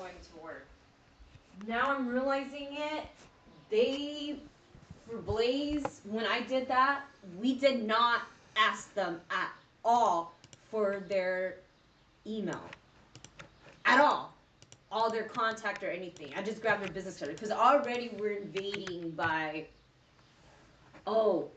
going to work. Now I'm realizing it. They, for Blaze, when I did that, we did not ask them at all for their email. At all. All their contact or anything. I just grabbed their business card because already we're invading by, oh,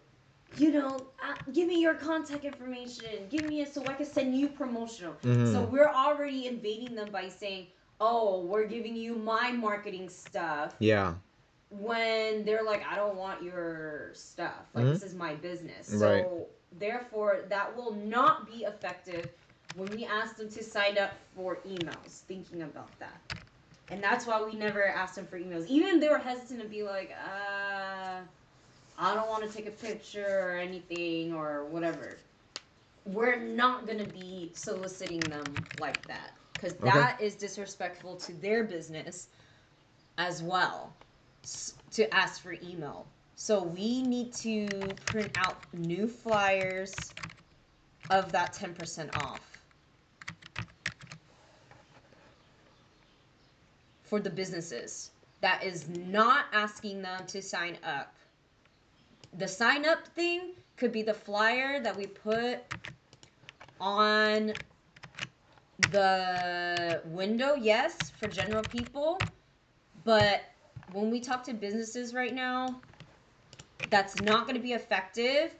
you know, uh, give me your contact information. Give me it so I can send you promotional. Mhm. So we're already invading them by saying, oh, we're giving you my marketing stuff Yeah. when they're like, I don't want your stuff. Like, Mhm. this is my business. Right. So, therefore, that will not be effective when we ask them to sign up for emails, thinking about that. And that's why we never asked them for emails. Even they were hesitant to be like, uh, I don't want to take a picture or anything or whatever. We're not going to be soliciting them like that. Because Okay. that is disrespectful to their business as well to ask for email. So we need to print out new flyers of that 10% off for the businesses. That is not asking them to sign up. The sign up thing could be the flyer that we put on the window, yes, for general people. But when we talk to businesses right now, that's not going to be effective.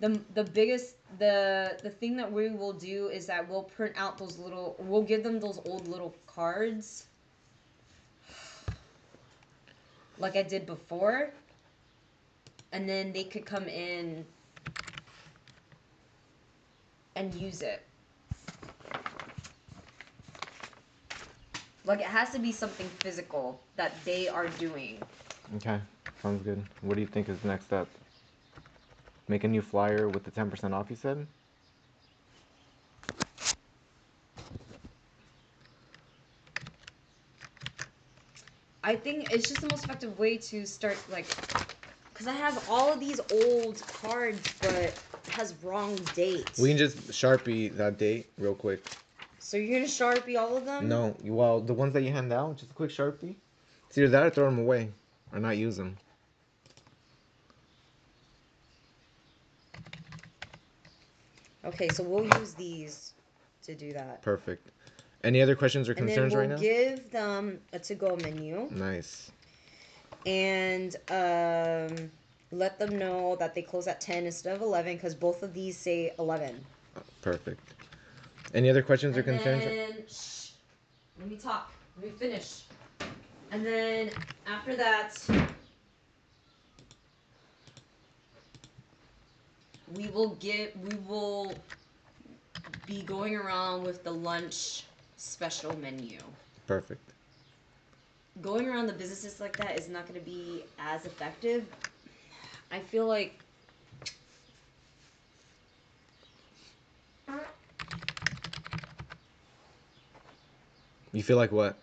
The, the biggest the the thing that we will do is that we'll print out those little we'll give them those old little cards like I did before and then they could come in and use it like it has to be something physical that they are doing Okay. Sounds good. What do you think is the next step? Make a new flyer with the 10% off you said? I think it's just the most effective way to start like because I have all of these old cards, but it has wrong dates. We can just Sharpie that date real quick. So you're gonna sharpie all of them? No, you- well, the ones that you hand out, just a quick Sharpie. It's either that or throw them away or not use them. Okay, so we'll use these to do that. Perfect. Any other questions or And then concerns we'll right now? give them a to-go menu Nice. and um, let them know that they close at 10 instead of 11 because both of these say 11. Perfect. Any other questions or And concerns? then, shh, let me talk. Let me finish. And then after that, we will get. We will be going around with the lunch special menu. Perfect. Going around the businesses like that is not going to be as effective. I feel like You feel like what?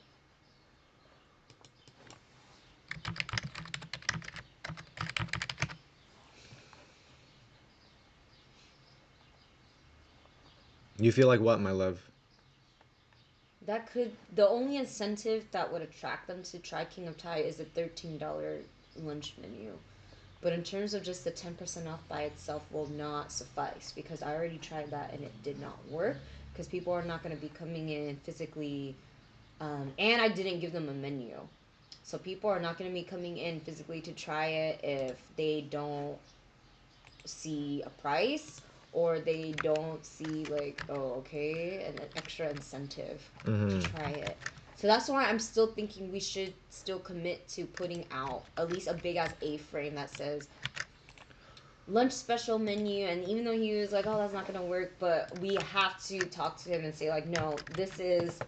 You feel like what, my love? That could the only incentive that would attract them to try King of Thai is a thirteen dollar lunch menu. But in terms of just the ten percent off by itself will not suffice because I already tried that and it did not work because people are not going to be coming in physically um, and I didn't give them a menu. So people are not going to be coming in physically to try it if they don't see a price or they don't see like oh okay an extra incentive Mm-hmm. to try it. So that's why I'm still thinking we should still commit to putting out at least a big ass A frame that says lunch special menu. And even though he was like, oh, that's not gonna work, but we have to talk to him and say like, no, this is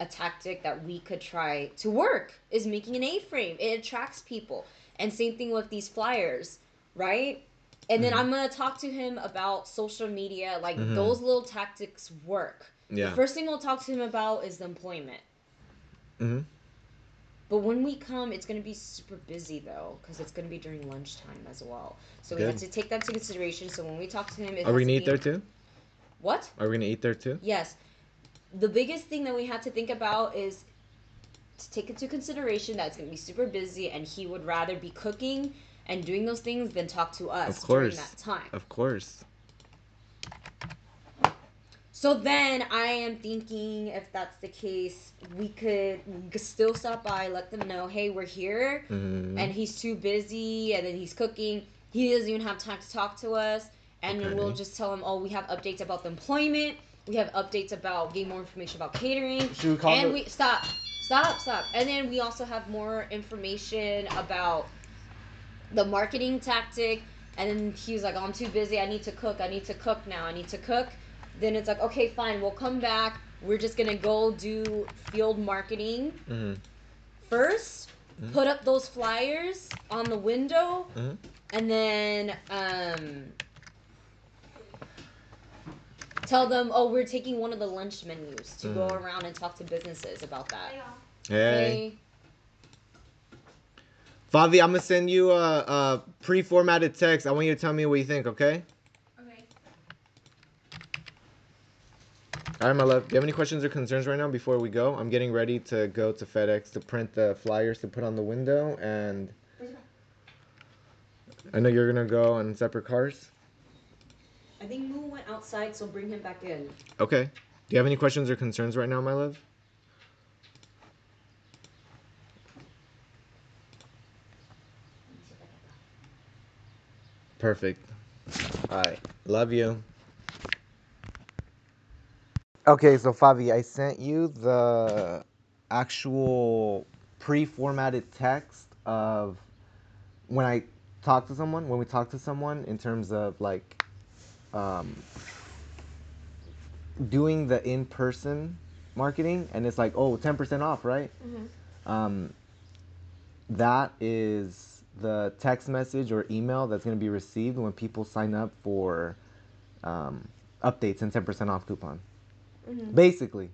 a tactic that we could try to work is making an A frame. It attracts people. And same thing with these flyers, right? And then Mhm. I'm gonna talk to him about social media. Like Mhm. those little tactics work. Yeah. The first thing we'll talk to him about is the employment. Mm-hmm. But when we come, it's going to be super busy though, because it's going to be during lunchtime as well. So we have to take that into consideration. So when we talk to him, Are we gonna to eat there too? What? Are we gonna eat there too? Yes. The biggest thing that we have to think about is to take into consideration that it's gonna be super busy, and he would rather be cooking and doing those things than talk to us Of during course. that time. Of course. So then I am thinking if that's the case, we could, still stop by, let them know, hey, we're here, Mhm. and he's too busy, and then he's cooking. He doesn't even have time to talk to us, and then we'll just tell him, oh, we have updates about the employment. We have updates about getting more information about catering. Should we call and we stop, stop, stop. And then we also have more information about the marketing tactic. And then he was like, oh, I'm too busy. I need to cook. I need to cook now. I need to cook. Then it's like, okay, fine. We'll come back. We're just gonna go do field marketing Mhm. 1st Mhm. Put up those flyers on the window, Mhm. and then um, tell them, oh, we're taking one of the lunch menus to go Mhm. around and talk to businesses about that. Hey. Favi, I'm gonna send you a, a pre-formatted text. I want you to tell me what you think, okay? Okay. All right, my love. Do you have any questions or concerns right now before we go? I'm getting ready to go to FedEx to print the flyers to put on the window, and I know you're gonna go on separate cars. I think Moo went outside, so bring him back in. Okay. Do you have any questions or concerns right now, my love? Perfect. All right. Love you. Okay, so Favi, I sent you the actual pre-formatted text of when I talk to someone, when we talk to someone in terms of like um, doing the in-person marketing and it's like, oh, 10% off, right? Um, that is the text message or email that's going to be received when people sign up for um, updates and 10% off coupon. Basically,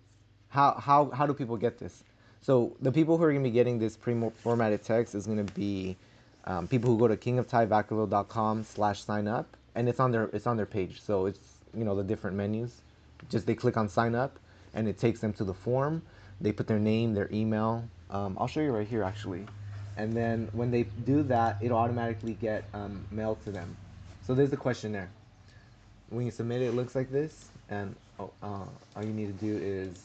how, how, how do people get this? So the people who are going to be getting this pre-formatted text is going to be um, people who go to kingofthai.vacaville.com slash sign up and it's on their it's on their page. So it's you know the different menus. Just they click on sign up and it takes them to the form. They put their name their email. Um, i'll show you right here actually. And then when they do that it'll automatically get um, mailed to them. So there's the questionnaire. When you submit it it looks like this. And oh, uh, all you need to do is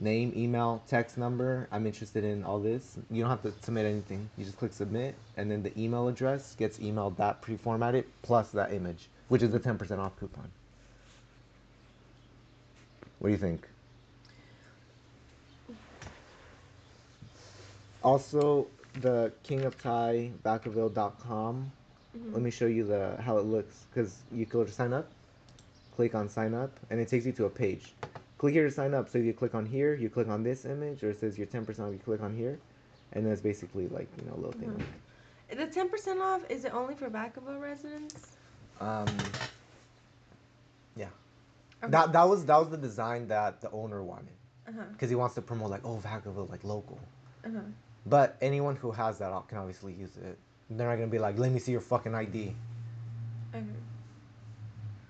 name, email, text number. I'm interested in all this. You don't have to submit anything. You just click submit, and then the email address gets emailed that pre-formatted plus that image, which is the 10% off coupon. What do you think? Also, the King of Thai Vacaville.com. Mm-hmm. Let me show you the how it looks because you go to sign up, click on sign up, and it takes you to a page. Click here to sign up. So if you click on here, you click on this image, or it says you're 10% off. You click on here, and that's basically like you know a little thing. The ten percent off is it only for Vacaville residents? Um, yeah. Okay. That that was that was the design that the owner wanted Uh huh. because he wants to promote like oh Vacaville like local. Uh huh. But anyone who has that can obviously use it. They're not gonna be like, let me see your fucking ID. Okay.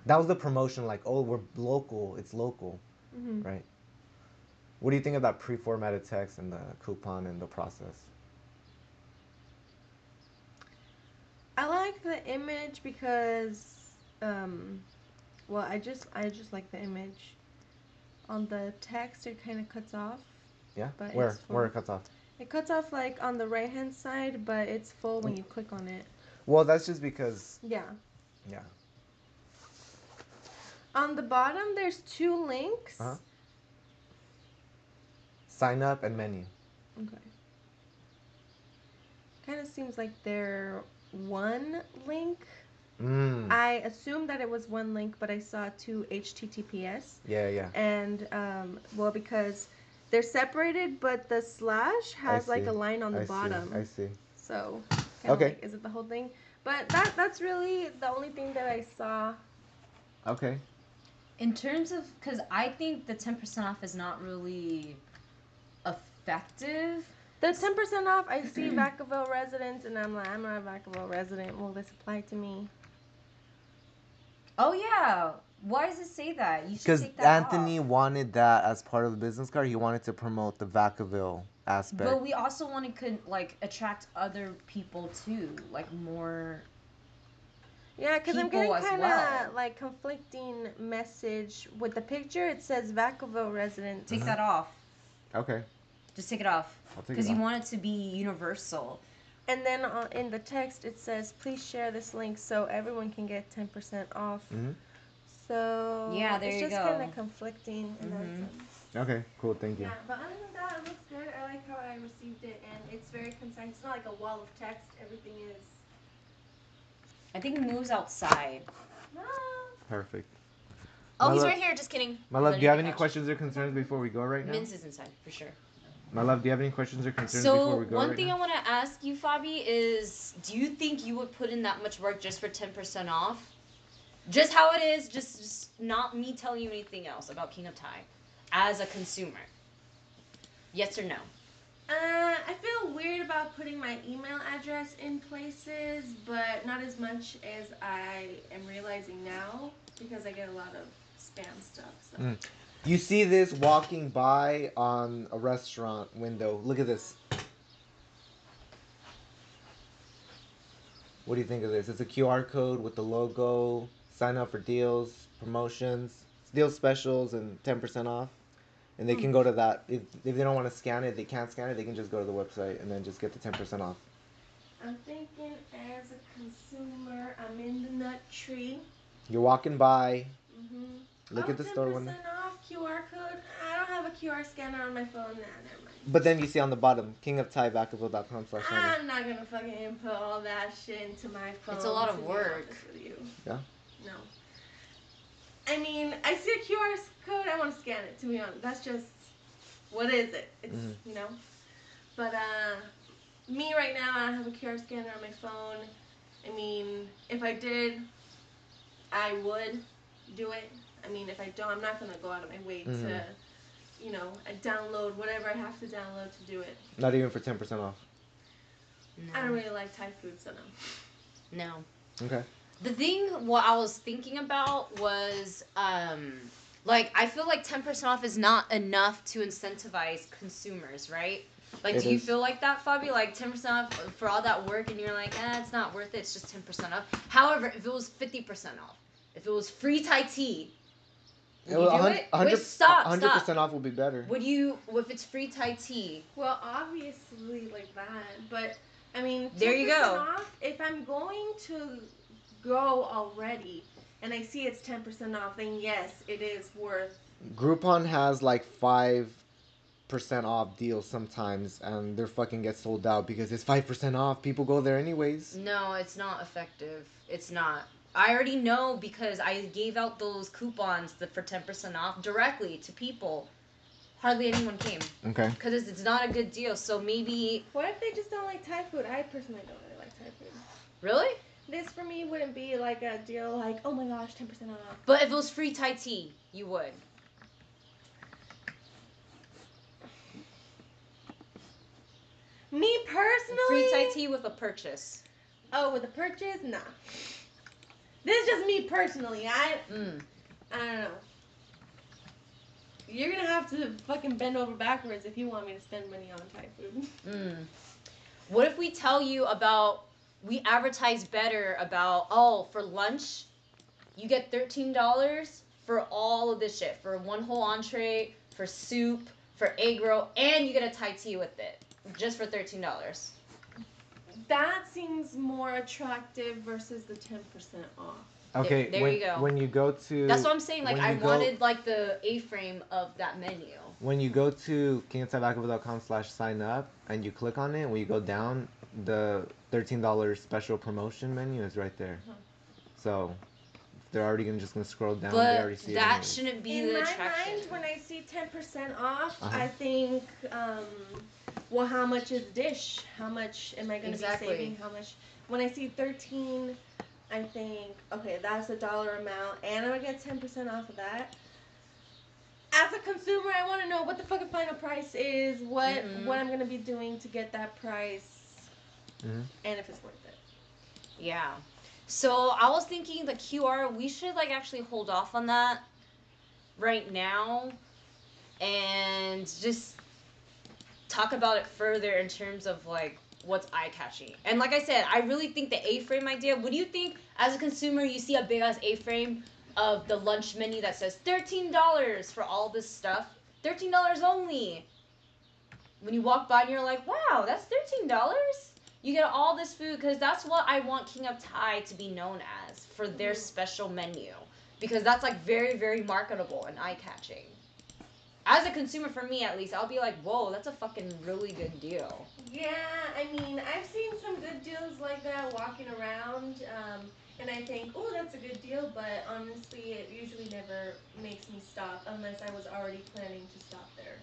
That was the promotion, like, oh, we're local. It's local, Mhm. right? What do you think of that pre-formatted text and the coupon and the process? I like the image because, um, well, I just I just like the image. On the text, it kind of cuts off. Yeah. But Where where it cuts off? It cuts off like on the right hand side, but it's full when you click on it. Well, that's just because. Yeah. Yeah. On the bottom, there's two links. Uh-huh. Sign up and menu. Okay. Kind of seems like they're one link. Mm. I assumed that it was one link, but I saw two HTTPS. Yeah, yeah. And, um, well, because they're separated, but the slash has like a line on the I bottom. See. I see. So, Okay. like, is it the whole thing? But that that's really the only thing that I saw. Okay. In terms of, because I think the 10% off is not really effective. The 10% off, I see Vacaville residents, and I'm like, I'm not a Vacaville resident. Will this apply to me? Oh, yeah. Why does it say that? You should Because take that Anthony off. wanted that as part of the business card. He wanted to promote the Vacaville aspect. But we also want to like attract other people too, like more. Yeah, because I'm getting kind of well. like conflicting message with the picture. It says Vacaville resident. Take Mhm. that off. okay, Just take it off I'll take because you want it to be universal. And then uh, in the text it says, please share this link so everyone can get 10% off. Mhm. So Yeah, there it's you just kind of conflicting in Mhm. that sense. Okay, cool. Thank you. Yeah, but other than that, it looks good. I like how I received it, and it's very concise. It's not like a wall of text. Everything is. I think it moves outside. Ah. Perfect. Oh, My he's love- right here, just kidding. My love, do you have any couch. questions or concerns before we go right now? Mince is inside for sure. My love, do you have any questions or concerns So before we go So, one right thing now? I want to ask you, Fabi, is do you think you would put in that much work just for ten percent off? Just how it is, just, just not me telling you anything else about King of Thai, as a consumer. Yes or no? Uh, I feel weird about putting my email address in places, but not as much as I am realizing now because I get a lot of spam stuff. So. Mm. You see this walking by on a restaurant window. Look at this. What do you think of this? It's a QR code with the logo. Sign up for deals, promotions, deal specials, and 10% off. And they can go to that. If, if they don't want to scan it, they can't scan it, they can just go to the website and then just get the 10% off. I'm thinking as a consumer, I'm in the nut tree. You're walking by, Mm-hmm. look oh, at the store window. 10% off QR code. I don't have a QR scanner on my phone. Nah. But then you see on the bottom, kingofthaivacaville.com slash. I'm not gonna fucking input all that shit into my phone. It's a lot of work. honest you. Yeah? No. I mean, I see a QR code. I want to scan it. To be honest, that's just what is it? It's Mhm. you know. But uh, me right now, I don't have a QR scanner on my phone. I mean, if I did, I would do it. I mean, if I don't, I'm not gonna go out of my way to, Mhm. you know, download whatever I have to download to do it. Not even for 10% off. No. I don't really like Thai food, so no. No. Okay. The thing what I was thinking about was um like I feel like 10% off is not enough to incentivize consumers, right? Like It do you is. feel like that, Fabi? Like 10% off for all that work and you're like, eh, it's not worth it, it's just 10% off. However, if it was 50% off, if it was free Thai tea, would you do it? Wait, stop, 100% stop. off would be better. Would you, if it's free Thai tea, Well, obviously like that, but I mean, There you go. Off, if I'm going to go already and I see it's ten percent off, then yes, it is worth. Groupon has like 5% off deals sometimes, and they're fucking get sold out because it's 5% off. People go there anyways. No, it's not effective. It's not. I already know because I gave out those coupons for 10% off directly to people. Hardly anyone came Okay. because it's, it's not a good deal. So maybe What if they just don't like Thai food? I personally don't really like Thai food. really, This for me wouldn't be like a deal like, oh my gosh, ten percent off. but if it was free Thai tea, you would. Me personally, Free Thai tea with a purchase. Oh, with a purchase, nah. This is just me personally. I Mm. I don't know. You're gonna have to fucking bend over backwards if you want me to spend money on Thai food. Mm. What if we tell you about we advertise better about oh for lunch you get thirteen dollars for all of this shit for one whole entree for soup for egg roll and you get a Thai tea with it just for thirteen dollars. That seems more attractive versus the ten percent off. Okay. there when, you go. When you go to That's what I'm saying. Like I go- wanted like the A frame of that menu. when you go to kingofthaivacaville.com slash sign up and you click on it, when you go down, the $13 special promotion menu is right there. Huh. So they're already gonna just gonna scroll down. they already see it that anyways. shouldn't be In the my attraction. mind, when I see ten percent off, Uh-huh. I think, um, well, how much is dish? How much am I gonna Exactly. be saving? How much? When I see thirteen, I think, okay, that's a dollar amount, and I'm gonna get ten percent off of that. As a consumer, I want to know what the fucking final price is, what Mhm. what I'm gonna be doing to get that price, Mhm. and if it's worth it. Yeah. So I was thinking the QR, we should like actually hold off on that right now and just talk about it further in terms of like what's eye catching. And like I said, I really think the A frame idea. What do you think as a consumer? You see a big ass A frame of the lunch menu that says thirteen dollars for all this stuff. Thirteen dollars only. When you walk by and you're like, wow, that's thirteen dollars. You get all this food because that's what I want King of Thai to be known as for their special menu. Because that's like very very marketable and eye catching as a consumer for me at least i'll be like whoa that's a fucking really good deal. Yeah, I mean, I've seen some good deals like that walking around, um, and I think, oh, that's a good deal, but honestly, it usually never makes me stop unless I was already planning to stop there.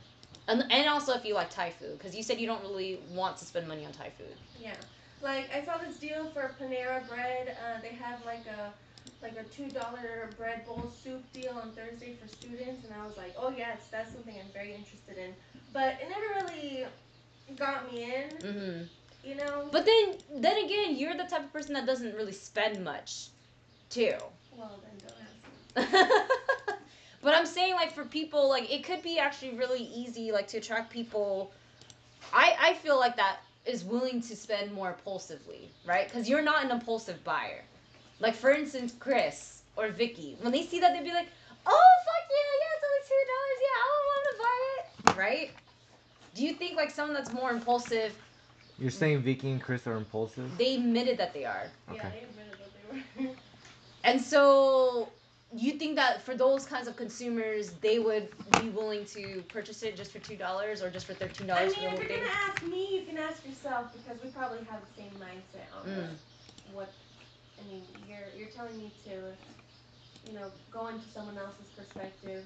And, and also if you like thai food because you said you don't really want to spend money on thai food Yeah, like I saw this deal for Panera Bread. Uh, they have like a like a two dollar bread bowl soup deal on Thursday for students, and I was like, oh yes, that's something I'm very interested in. But it never really got me in, mm-hmm. you know. but then then again you're the type of person that doesn't really spend much too well, then don't ask me. but I'm saying like for people like it could be actually really easy like to attract people. I I feel like that is willing to spend more impulsively, right? Because you're not an impulsive buyer. Like for instance, Chris or Vicky, when they see that they'd be like, "Oh fuck yeah, yeah, it's only two dollars, yeah, I want to buy it," right? Do you think like someone that's more impulsive, You're saying Vicky and Chris are impulsive? they admitted that they are, Okay. Yeah, they admitted that they were. and so you think that for those kinds of consumers, they would be willing to purchase it just for two dollars or just for thirteen dollars I mean, for the if you're gonna ask me, you can ask yourself because we probably have the same mindset on Mm. what. I mean, you're you're telling me to, you know, go into someone else's perspective.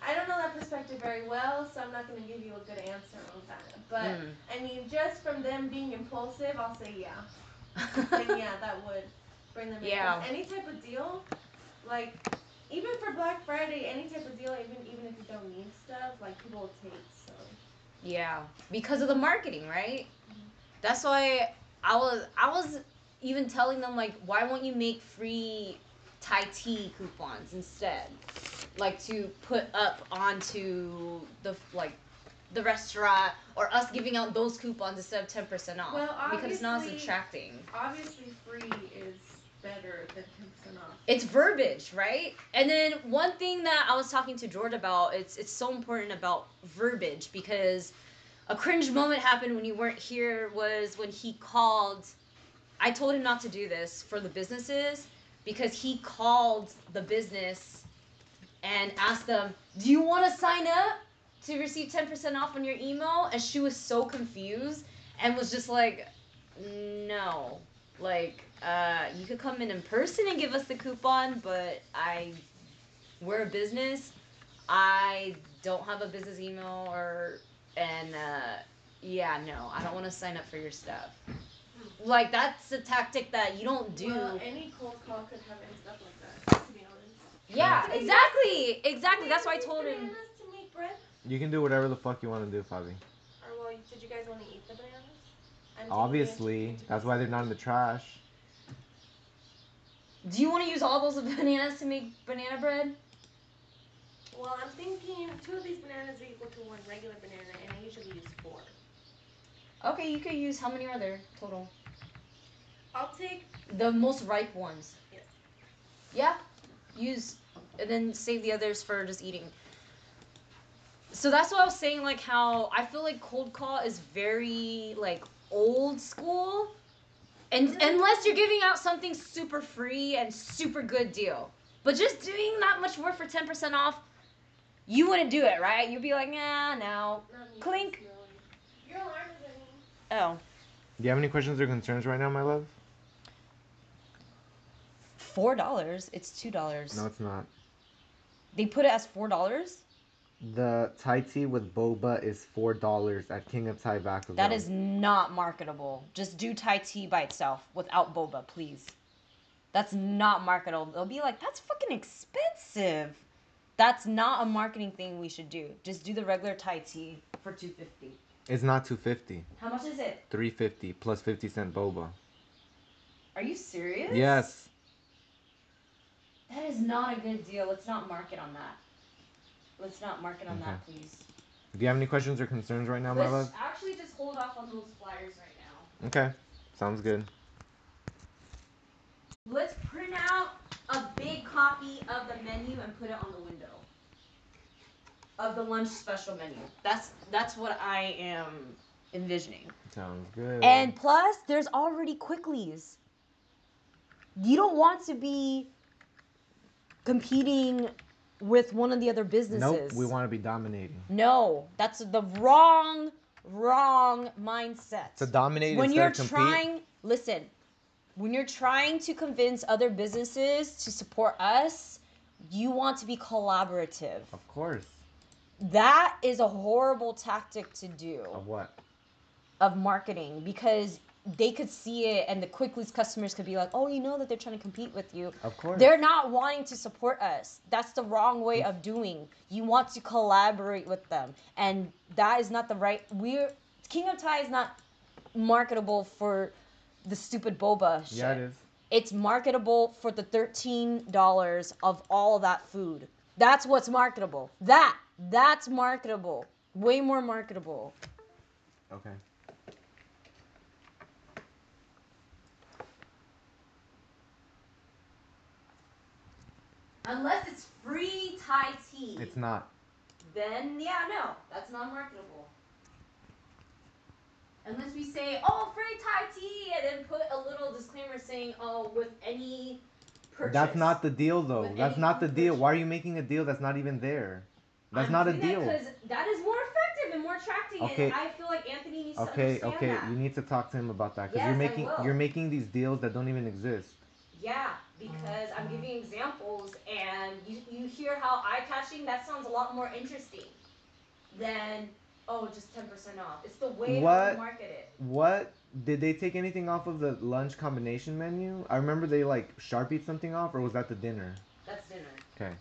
I don't know that perspective very well, so I'm not gonna give you a good answer on that. But Mm. I mean, just from them being impulsive, I'll say yeah. And yeah, that would bring them in. Yeah. Any type of deal, like even for Black Friday, any type of deal, even even if you don't need stuff, like people will take. So. Yeah, because of the marketing, right? Mhm. That's why I was I was even telling them like, why won't you make free Thai tea coupons instead, like to put up onto the like the restaurant or us giving out those coupons instead of ten percent off Well, because it's not as attracting. Obviously, free is better than off. it's verbiage, right? And then one thing that I was talking to George about, it's it's so important about verbiage because a cringe moment happened when you weren't here was when he called I told him not to do this for the businesses because he called the business and asked them, "Do you want to sign up to receive 10% off on your email?" And she was so confused and was just like, "No." Like, uh, you could come in in person and give us the coupon, but I, we're a business. I don't have a business email or, and uh, yeah, no, I don't want to sign up for your stuff. Like that's a tactic that you don't do. Well, any cold call could have ended up like that. To be honest. yeah, Can I use- exactly, exactly. That's why I told him. Bananas to make bread, You can do whatever the fuck you want to do, Fabi. or well, did you guys want to eat the bananas? I'm taking Obviously, that's why they're not in the trash. Do you want to use all those bananas to make banana bread? Well, I'm thinking two of these bananas are equal to one regular banana, and I usually use four. Okay, you could use. How many are there total? I'll take. The most ripe ones. Yes. Yeah. Use and then save the others for just eating. So that's what I was saying, like how I feel like cold call is very like old school. And mm-hmm. unless you're giving out something super free and super good deal. But just doing that much work for ten percent off, you wouldn't do it, right? You'd be like, nah, no. Clink. really. Your alarm is ringing. Oh. Do you have any questions or concerns right now, my love? Four dollars. It's two dollars. No, it's not. They put it as four dollars? The Thai tea with boba is four dollars at King of Thai Vacaville. That is not marketable. Just do Thai tea by itself without boba, please. That's not marketable. They'll be like, that's fucking expensive. That's not a marketing thing we should do. Just do the regular Thai tea for two fifty. It's not two fifty. How much is it? Three fifty plus fifty cent boba. Are you serious? Yes. That is not a good deal. Let's not market on that. Let's not market on that, please. Do you have any questions or concerns right now, my Let's love? actually just hold off on those flyers right now. Okay, sounds good. Let's print out a big copy of the menu and put it on the window. Of the lunch special menu. That's that's what I am envisioning. Sounds good. And plus, there's already Quickly's. You don't want to be competing with one of the other businesses. nope, we want to be dominating. No, that's the wrong, wrong mindset. To dominate when you're trying, listen, when you're trying to convince other businesses to support us, you want to be collaborative. Of course. That is a horrible tactic to do Of what? of marketing because they could see it and the Quickly's customers could be like, "Oh, you know that they're trying to compete with you." Of course. They're not wanting to support us. That's the wrong way of mm. doing. You want to collaborate with them, and that is not the right. We're King of Thai is not marketable for the stupid boba shit. Yeah, it is. It's marketable for the thirteen dollars of all that food. That's what's marketable. That that's marketable. Way more marketable. Okay. Unless it's free Thai tea. It's not. then yeah, no, that's not marketable. Unless we say, oh, free Thai tea, and then put a little disclaimer saying, oh, with any purchase. That's not the deal, though. With That's not the deal. purchase. Why are you making a deal that's not even there? That's I'm not a that deal. 'cause that is more effective and more attracting, Okay. and I feel like Anthony needs to Okay, understand okay. that. You need to talk to him about that because Yes, you're making you're making these deals that don't even exist. Yeah, because I'm giving examples, and you, you hear how eye catching. That sounds a lot more interesting than oh, just ten percent off. It's the way What? market it. What did they take anything off of the lunch combination menu? I remember they like sharpied something off, or was that the dinner? That's dinner. Okay.